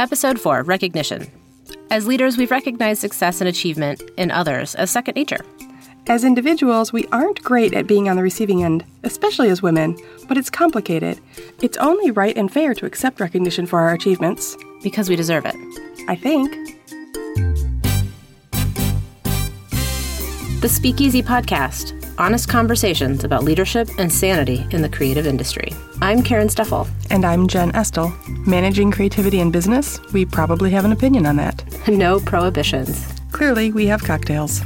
Episode 4 Recognition. As leaders, we've recognized success and achievement in others as second nature. As individuals, we aren't great at being on the receiving end, especially as women, but it's complicated. It's only right and fair to accept recognition for our achievements. Because we deserve it. I think. The Speakeasy Podcast honest conversations about leadership and sanity in the creative industry. I'm Karen Steffel. And I'm Jen Estel. Managing creativity in business, we probably have an opinion on that. no prohibitions. Clearly, we have cocktails.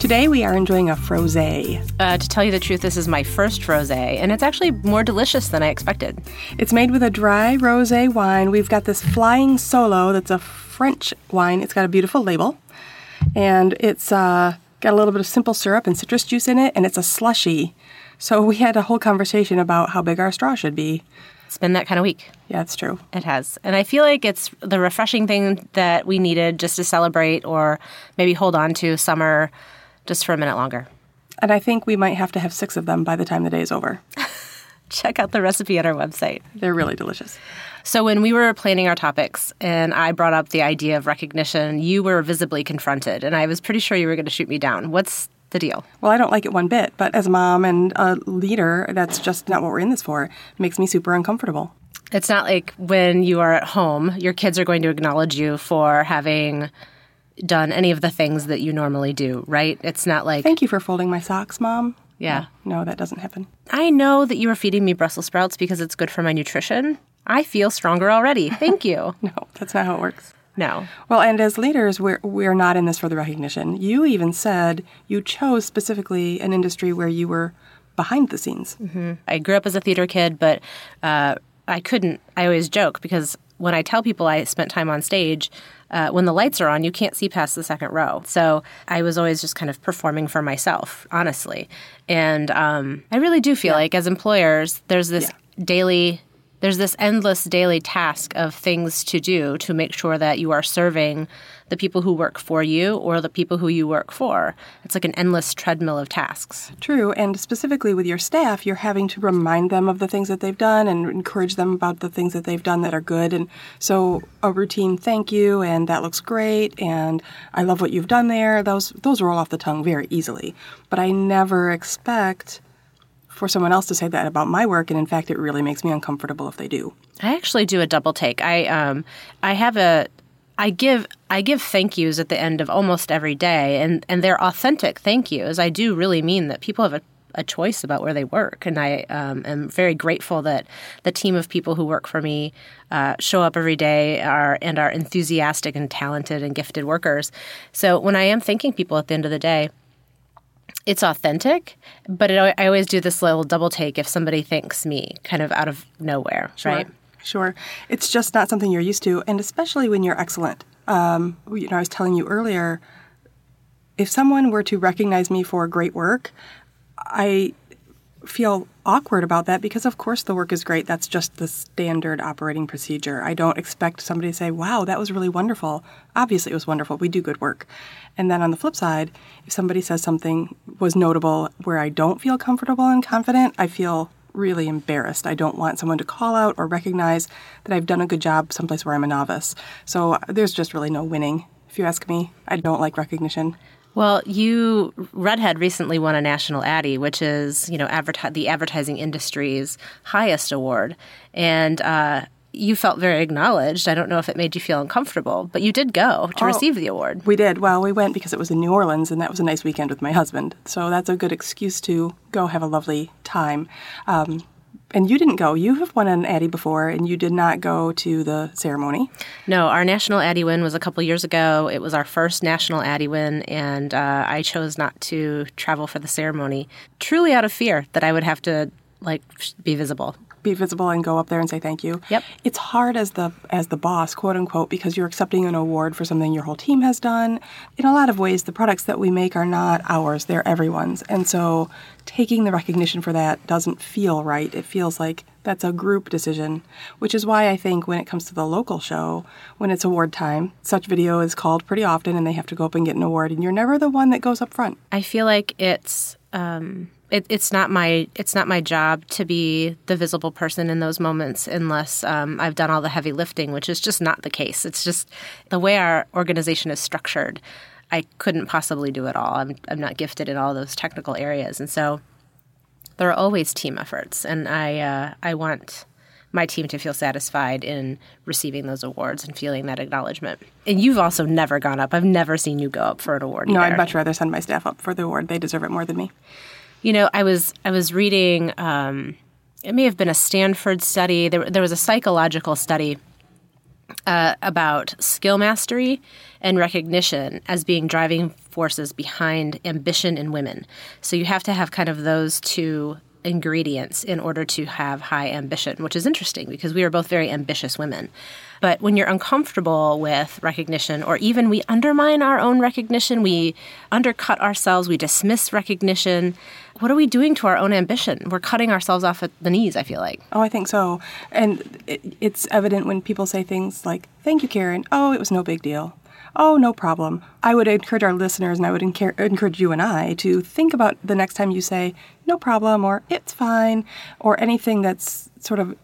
Today we are enjoying a frosé. Uh, to tell you the truth, this is my first frosé, and it's actually more delicious than I expected. It's made with a dry rosé wine. We've got this Flying Solo that's a French wine. It's got a beautiful label, and it's uh, got a little bit of simple syrup and citrus juice in it, and it's a slushy. So we had a whole conversation about how big our straw should be. It's been that kind of week. Yeah, it's true. It has. And I feel like it's the refreshing thing that we needed just to celebrate or maybe hold on to summer just for a minute longer. And I think we might have to have six of them by the time the day is over. Check out the recipe on our website. They're really delicious. So, when we were planning our topics and I brought up the idea of recognition, you were visibly confronted, and I was pretty sure you were going to shoot me down. What's the deal? Well, I don't like it one bit, but as a mom and a leader, that's just not what we're in this for. It makes me super uncomfortable. It's not like when you are at home, your kids are going to acknowledge you for having done any of the things that you normally do, right? It's not like. Thank you for folding my socks, Mom. Yeah. No, that doesn't happen. I know that you were feeding me Brussels sprouts because it's good for my nutrition. I feel stronger already. Thank you. no, that's not how it works. No. Well, and as leaders, we're, we're not in this for the recognition. You even said you chose specifically an industry where you were behind the scenes. Mm-hmm. I grew up as a theater kid, but uh, I couldn't. I always joke because when I tell people I spent time on stage, uh, when the lights are on, you can't see past the second row. So I was always just kind of performing for myself, honestly. And um, I really do feel yeah. like as employers, there's this yeah. daily there's this endless daily task of things to do to make sure that you are serving the people who work for you or the people who you work for. It's like an endless treadmill of tasks. True, and specifically with your staff, you're having to remind them of the things that they've done and encourage them about the things that they've done that are good. And so a routine thank you and that looks great and I love what you've done there. Those those roll off the tongue very easily. But I never expect for someone else to say that about my work, and in fact, it really makes me uncomfortable if they do. I actually do a double take. I um, I have a I give I give thank yous at the end of almost every day, and and they're authentic thank yous. I do really mean that people have a a choice about where they work. And I um, am very grateful that the team of people who work for me uh, show up every day are, and are enthusiastic and talented and gifted workers. So when I am thanking people at the end of the day, it's authentic, but it, I always do this little double take if somebody thanks me kind of out of nowhere, sure. right? Sure. It's just not something you're used to, and especially when you're excellent. Um, you know, I was telling you earlier, if someone were to recognize me for great work, I feel awkward about that because, of course, the work is great. That's just the standard operating procedure. I don't expect somebody to say, wow, that was really wonderful. Obviously, it was wonderful. We do good work. And then on the flip side, if somebody says something was notable where I don't feel comfortable and confident, I feel really embarrassed. I don't want someone to call out or recognize that I've done a good job someplace where I'm a novice. So there's just really no winning. If you ask me, I don't like recognition. Well, you Redhead recently won a national Addy, which is you know adverti- the advertising industry's highest award, and uh, you felt very acknowledged. I don't know if it made you feel uncomfortable, but you did go to oh, receive the award. We did. Well, we went because it was in New Orleans, and that was a nice weekend with my husband. So that's a good excuse to go have a lovely time. Um, and you didn't go. You have won an Addy before, and you did not go to the ceremony. No, our national Addy win was a couple years ago. It was our first national Addy win, and uh, I chose not to travel for the ceremony, truly out of fear that I would have to like be visible be visible and go up there and say thank you. Yep. It's hard as the as the boss, quote unquote, because you're accepting an award for something your whole team has done. In a lot of ways, the products that we make are not ours; they're everyone's. And so, taking the recognition for that doesn't feel right. It feels like that's a group decision, which is why I think when it comes to the local show, when it's award time, such video is called pretty often, and they have to go up and get an award, and you're never the one that goes up front. I feel like it's um, it, it's not my it's not my job to be the visible person in those moments unless um, I've done all the heavy lifting, which is just not the case. It's just the way our organization is structured. I couldn't possibly do it all. I'm I'm not gifted in all those technical areas, and so there are always team efforts, and I uh, I want my team to feel satisfied in receiving those awards and feeling that acknowledgement. And you've also never gone up. I've never seen you go up for an award. No, either. I'd much rather send my staff up for the award. They deserve it more than me. You know, I was I was reading. Um, it may have been a Stanford study. There, there was a psychological study uh, about skill mastery and recognition as being driving forces behind ambition in women. So you have to have kind of those two ingredients in order to have high ambition, which is interesting because we are both very ambitious women. But when you're uncomfortable with recognition, or even we undermine our own recognition, we undercut ourselves, we dismiss recognition, what are we doing to our own ambition? We're cutting ourselves off at the knees, I feel like. Oh, I think so. And it, it's evident when people say things like, Thank you, Karen. Oh, it was no big deal. Oh, no problem. I would encourage our listeners and I would encourage you and I to think about the next time you say, no problem, or it's fine, or anything that's sort of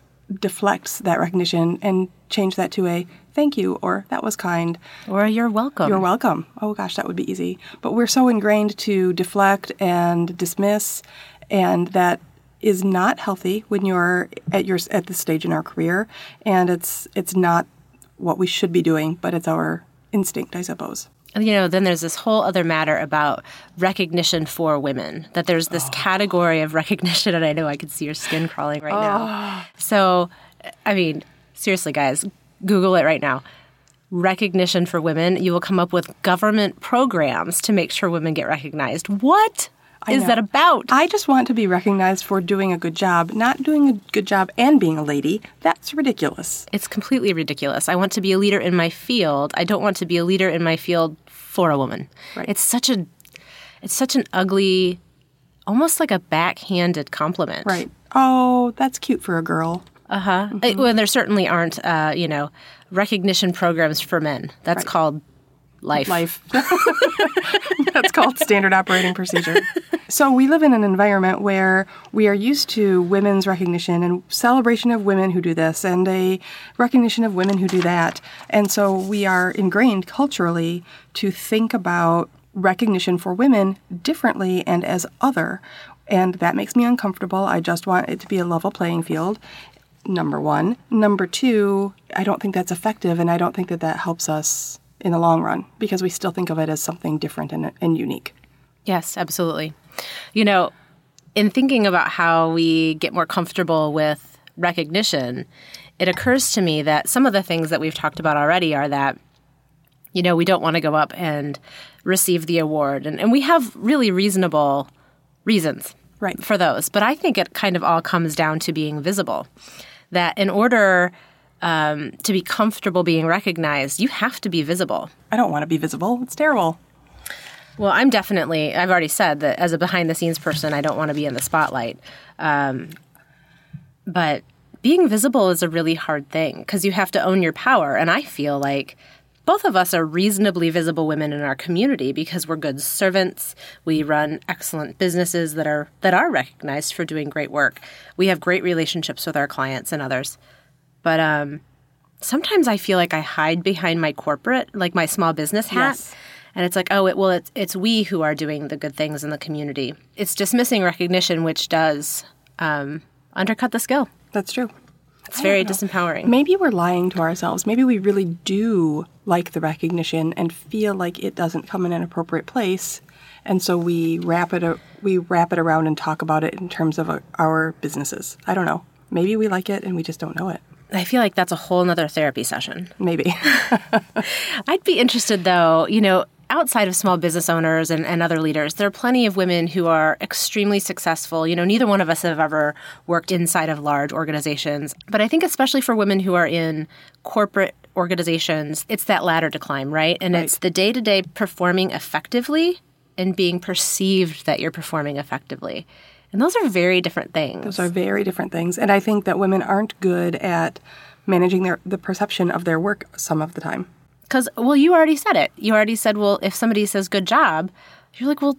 deflects that recognition and change that to a thank you or that was kind or you're welcome. You're welcome. Oh gosh, that would be easy. But we're so ingrained to deflect and dismiss and that is not healthy when you're at your at this stage in our career and it's it's not what we should be doing, but it's our instinct, I suppose. You know, then there's this whole other matter about recognition for women, that there's this oh. category of recognition, and I know I can see your skin crawling right oh. now. Ah. So, I mean, seriously, guys, Google it right now. Recognition for women. You will come up with government programs to make sure women get recognized. What? Is that about? I just want to be recognized for doing a good job, not doing a good job and being a lady. That's ridiculous. It's completely ridiculous. I want to be a leader in my field. I don't want to be a leader in my field for a woman. Right. It's such a it's such an ugly almost like a backhanded compliment. Right. Oh, that's cute for a girl. Uh-huh. Mm-hmm. well, there certainly aren't uh, you know, recognition programs for men. That's right. called life. Life. That's called standard operating procedure. So we live in an environment where we are used to women's recognition and celebration of women who do this and a recognition of women who do that. And so we are ingrained culturally to think about recognition for women differently and as other. And that makes me uncomfortable. I just want it to be a level playing field number one. Number two, I don't think that's effective, and I don't think that that helps us in the long run because we still think of it as something different and, and unique. Yes, absolutely. You know, in thinking about how we get more comfortable with recognition, it occurs to me that some of the things that we've talked about already are that, you know, we don't want to go up and receive the award. And, and we have really reasonable reasons right. for those. But I think it kind of all comes down to being visible. That in order um, to be comfortable being recognized, you have to be visible. I don't want to be visible. It's terrible. Well, I'm definitely, I've already said that as a behind the scenes person, I don't want to be in the spotlight. Um, but being visible is a really hard thing because you have to own your power. And I feel like both of us are reasonably visible women in our community because we're good servants. We run excellent businesses that are that are recognized for doing great work. We have great relationships with our clients and others. But um, sometimes I feel like I hide behind my corporate, like my small business hat. Yes. And it's like, oh, it, well, it's, it's we who are doing the good things in the community. It's dismissing recognition, which does um, undercut the skill. That's true. It's very disempowering. Maybe we're lying to ourselves. Maybe we really do like the recognition and feel like it doesn't come in an appropriate place, and so we wrap it we wrap it around and talk about it in terms of our businesses. I don't know. Maybe we like it and we just don't know it. I feel like that's a whole nother therapy session. Maybe. I'd be interested though, you know, outside of small business owners and, and, other leaders, there are plenty of women who are extremely successful. You know, neither one of us have ever worked inside of large organizations. But I think, especially for women who are in corporate organizations, it's that ladder to climb, right? And right. it's the day to day performing effectively and being perceived that you're performing effectively. And those are very different things. Those are very different things. And I think that women aren't good at managing their the perception of their work some of the time. Cuz well you already said it. You already said well if somebody says good job, you're like well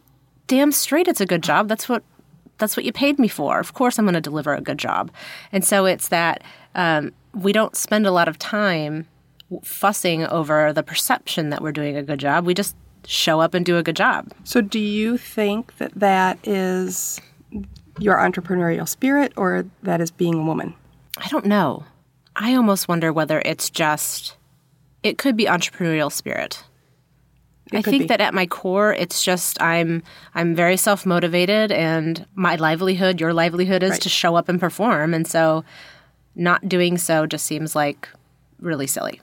damn straight it's a good job. That's what that's what you paid me for. Of course, I'm going to deliver a good job. And so it's that um, we don't spend a lot of time fussing over the perception that we're doing a good job. We just show up and do a good job. So, do you think that that is your entrepreneurial spirit or that is being a woman? I don't know. I almost wonder whether it's just, it could be entrepreneurial spirit. It I think be. that at my core, it's just I'm I'm very self motivated, and my livelihood, your livelihood, is Right. to show up and perform, and so not doing so just seems like really silly.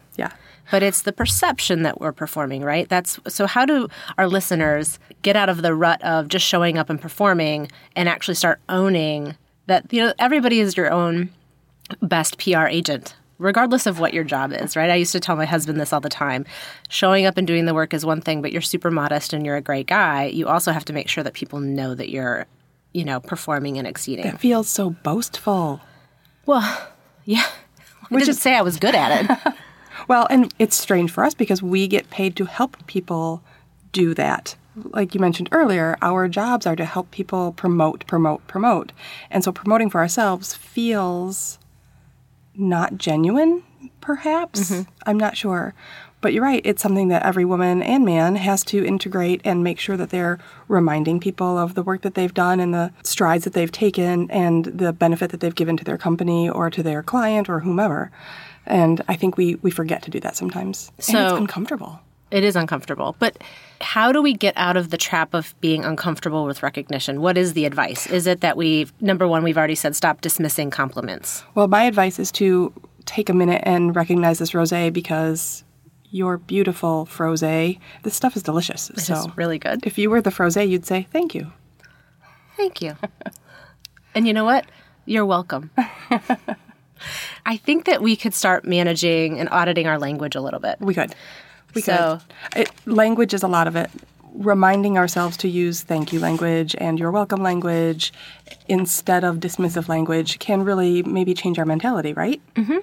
But it's the perception that we're performing, right? That's so. How do our listeners get out of the rut of just showing up and performing, and actually start owning that? You know, everybody is your own best PR agent, regardless of what your job is, right? I used to tell my husband this all the time. Showing up and doing the work is one thing, but you're super modest and you're a great guy. You also have to make sure that people know that you're, you know, performing and exceeding. It feels so boastful. Well, yeah. I Which didn't is- say I was good at it. Well, and it's strange for us because we get paid to help people do that. Like you mentioned earlier, our jobs are to help people promote, promote, promote. And so promoting for ourselves feels not genuine, perhaps. Mm-hmm. I'm not sure. But you're right, it's something that every woman and man has to integrate and make sure that they're reminding people of the work that they've done and the strides that they've taken and the benefit that they've given to their company or to their client or whomever. And I think we, we forget to do that sometimes. and So- it's uncomfortable. It is uncomfortable. But how do we get out of the trap of being uncomfortable with recognition? What is the advice? Is it that we, number one, we've already said stop dismissing compliments? Well, my advice is to take a minute and recognize this rosé because you're beautiful, frosé. This stuff is delicious. It's so really good. if you were the frosé, you'd say thank you. Thank you. and you know what? You're welcome. I think that we could start managing and auditing our language a little bit. We could. We So- could. It, language is a lot of it. Reminding ourselves to use thank you language and you're welcome language instead of dismissive language can really maybe change our mentality, right? Mm-hmm.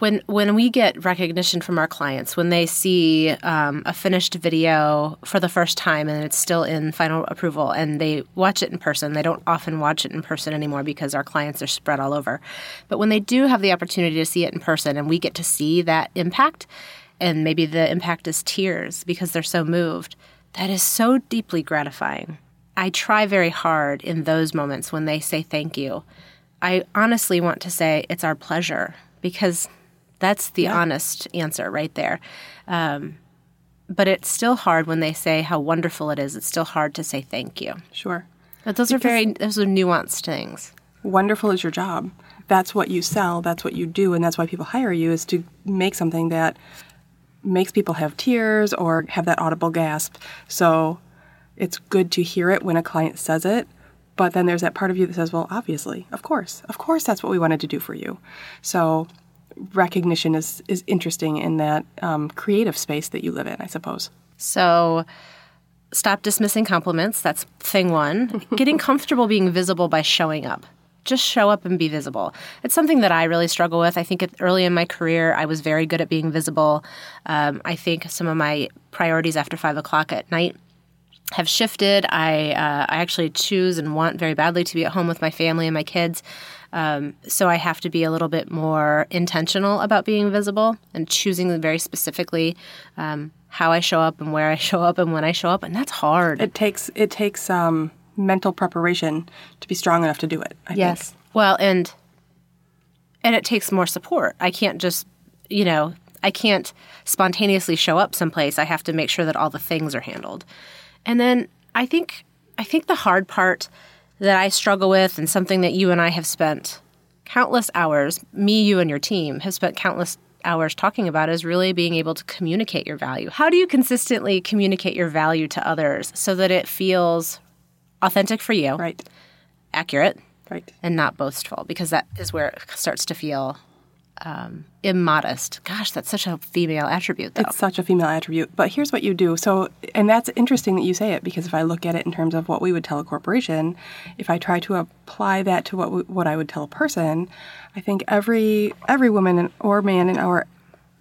When when we get recognition from our clients when they see um, a finished video for the first time and it's still in final approval and they watch it in person they don't often watch it in person anymore because our clients are spread all over. But when they do have the opportunity to see it in person and we get to see that impact and maybe the impact is tears because they're so moved that is so deeply gratifying. I try very hard in those moments when they say thank you. I honestly want to say it's our pleasure because that's the honest answer right there. Um, but it's still hard when they say how wonderful it is. It's still hard to say thank you. Sure. But those are very those are nuanced things. wonderful is your job. That's what you sell, that's what you do, and that's why people hire you is to make something that makes people have tears or have that audible gasp. So it's good to hear it when a client says it, but then there's that part of you that says, well, obviously, of course, of course that's what we wanted to do for you. So recognition is, is interesting in that um, creative space that you live in, I suppose. So stop dismissing compliments. That's thing one. Getting comfortable being visible by showing up. Just show up and be visible. It's something that I really struggle with. I think early in my career, I was very good at being visible. Um, I think some of my priorities after five o'clock at night have shifted. I uh, I actually choose and want very badly to be at home with my family and my kids. Um, so I have to be a little bit more intentional about being visible and choosing very specifically um, how I show up and where I show up and when I show up, and that's hard. It takes it takes um, mental preparation to be strong enough to do it. I yes. Think. Well, and and it takes more support. I can't just, you know, I can't spontaneously show up someplace. I have to make sure that all the things are handled. And then I think I think the hard part that I struggle with and something that you and I have spent countless hours, me, you and your team have spent countless hours talking about is really being able to communicate your value. How do you consistently communicate your value to others so that it feels authentic for you, Right. accurate, Right. and not boastful because that is where it starts to feel um, immodest. Gosh, that's such a female attribute, though. It's such a female attribute. But here's what you do. So, and that's interesting that you say it because if I look at it in terms of what we would tell a corporation, if I try to apply that to what we, what I would tell a person, I think every every woman or man in our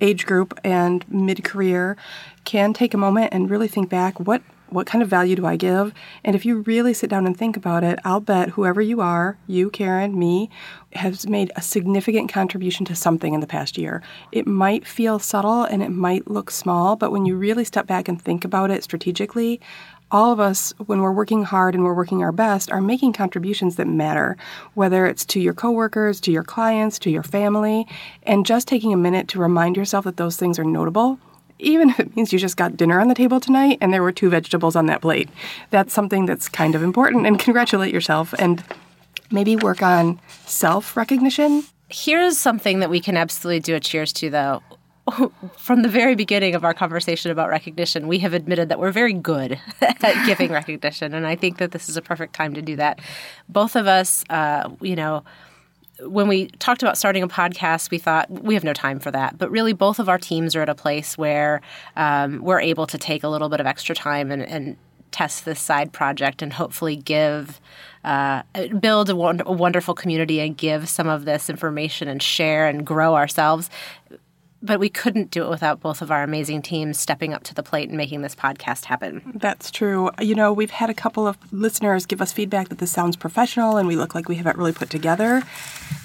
age group and mid career can take a moment and really think back what what kind of value do I give? And if you really sit down and think about it, I'll bet whoever you are, you, Karen, me, has made a significant contribution to something in the past year. It might feel subtle and it might look small, but when you really step back and think about it strategically, all of us, when we're working hard and we're working our best, are making contributions that matter, whether it's to your coworkers, to your clients, to your family, and just taking a minute to remind yourself that those things are notable. Even if it means you just got dinner on the table tonight and there were two vegetables on that plate, that's something that's kind of important. And congratulate yourself and maybe work on self recognition. Here's something that we can absolutely do a cheers to, though. from the very beginning of our conversation about recognition, we have admitted that we're very good at giving recognition, and I think that this is a perfect time to do that. Both of us, uh, you know, when we talked about starting a podcast, we thought we have no time for that. But really, both of our teams are at a place where um, we're able to take a little bit of extra time and, and test this side project and hopefully give uh, build a, a, wonderful community and give some of this information and share and grow ourselves but we couldn't do it without both of our amazing teams stepping up to the plate and making this podcast happen. That's true. You know, we've had a couple of listeners give us feedback that this sounds professional and we look like we have it really put together.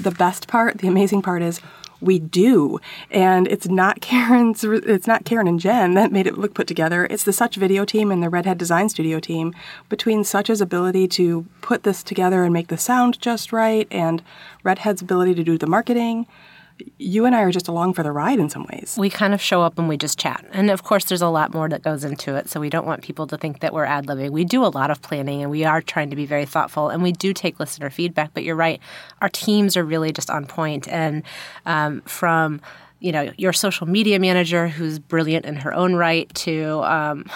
The best part, the amazing part is we do and it's not karen's it's not karen and jen that made it look put together it's the such video team and the redhead design studio team between such's ability to put this together and make the sound just right and redhead's ability to do the marketing you and I are just along for the ride in some ways. We kind of show up and we just chat. And of course, there's a lot more that goes into it. So we don't want people to think that we're ad libbing. We do a lot of planning and we are trying to be very thoughtful and we do take listener feedback. But you're right, our teams are really just on point. And um, from you know your social media manager who's brilliant in her own right to um,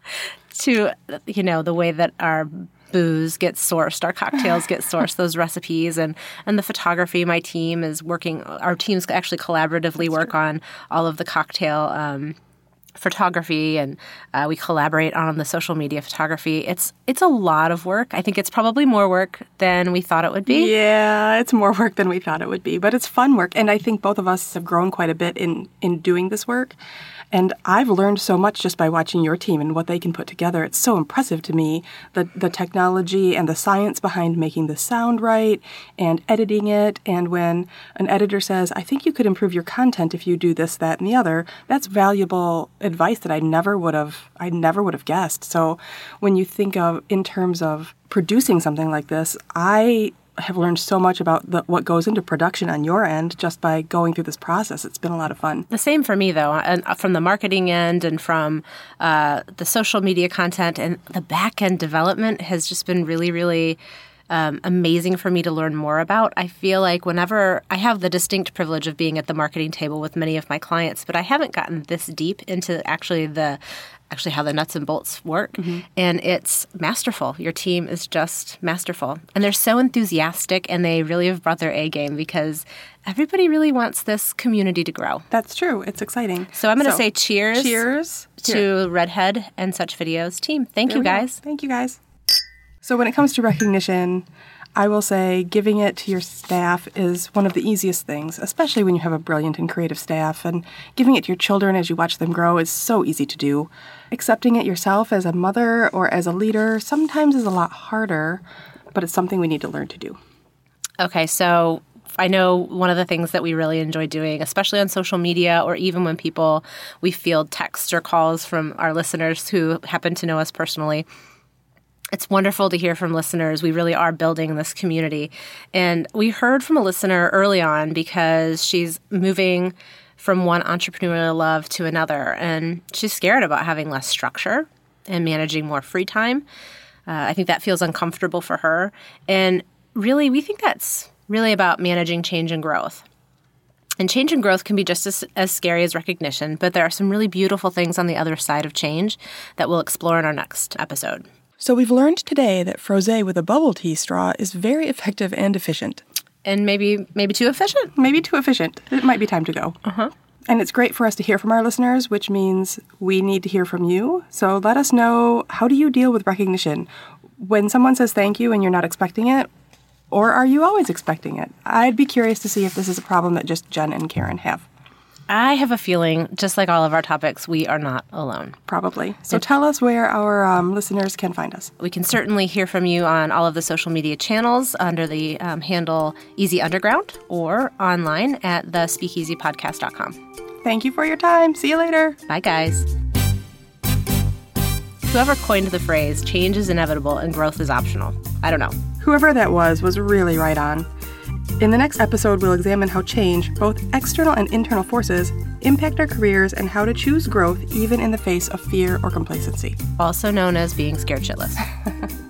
to you know the way that our booze gets sourced, our cocktails get sourced, those recipes, and and the photography. My team is working. Our teams actually collaboratively That's work true. on all of the cocktail. Um, photography and uh, we collaborate on the social media photography. It's it's a lot of work. I think it's probably more work than we thought it would be. Yeah it's more work than we thought it would be but it's fun work. And i think both of us have grown quite a bit in in doing this work. And I've learned so much just by watching your team and what they can put together. It's so impressive to me the the technology and the science behind making the sound right and editing it. And when an editor says, "I think you could improve your content if you do this, that, and the other," that's valuable advice that I never would have I never would have guessed. So when you think of in terms of producing something like this, I have learned so much about the, what goes into production on your end just by going through this process. It's been a lot of fun. The same for me, though, and uh, from the marketing end and from uh, the social media content and the back end development has just been really, really. Um, amazing for me to learn more about. I feel like whenever I have the distinct privilege of being at the marketing table with many of my clients, but I haven't gotten this deep into actually the actually how the nuts and bolts work. Mm-hmm. And it's masterful. Your team is just masterful. And they're so enthusiastic and they really have brought their A game because everybody really wants this community to grow. That's true. It's exciting. So I'm going to so, say cheers. Cheers to Here. Redhead and Such Videos team. Thank there you guys. Thank you guys. So when it comes to recognition, I will say giving it to your staff is one of the easiest things, especially when you have a brilliant and creative staff. And giving it to your children as you watch them grow is so easy to do. Accepting it yourself as a mother or as a leader sometimes is a lot harder, but it's something we need to learn to do. Okay, so I know one of the things that we really enjoy doing, especially on social media or even when people we field texts or calls from our listeners who happen to know us personally it's wonderful to hear from listeners. We really are building this community. And we heard from a listener early on because she's moving from one entrepreneurial love to another. And she's scared about having less structure and managing more free time. Uh, I think that feels uncomfortable for her. And really, we think that's really about managing change and growth. And change and growth can be just as, as scary as recognition, but there are some really beautiful things on the other side of change that we'll explore in our next episode. So we've learned today that frosé with a bubble tea straw is very effective and efficient. And maybe maybe too efficient? Maybe too efficient. It might be time to go. Uh-huh. And it's great for us to hear from our listeners, which means we need to hear from you. So let us know how do you deal with recognition? When someone says thank you and you're not expecting it, or are you always expecting it? I'd be curious to see if this is a problem that just Jen and Karen have. I have a feeling, just like all of our topics, we are not alone. Probably. So tell us where our um, listeners can find us. We can certainly hear from you on all of the social media channels under the um, handle Easy Underground or online at the speakeasypodcast.com. Thank you for your time. See you later. Bye, guys. Whoever coined the phrase, change is inevitable and growth is optional. I don't know. Whoever that was was really right on. In the next episode, we'll examine how change, both external and internal forces, impact our careers and how to choose growth even in the face of fear or complacency. Also known as being scared shitless.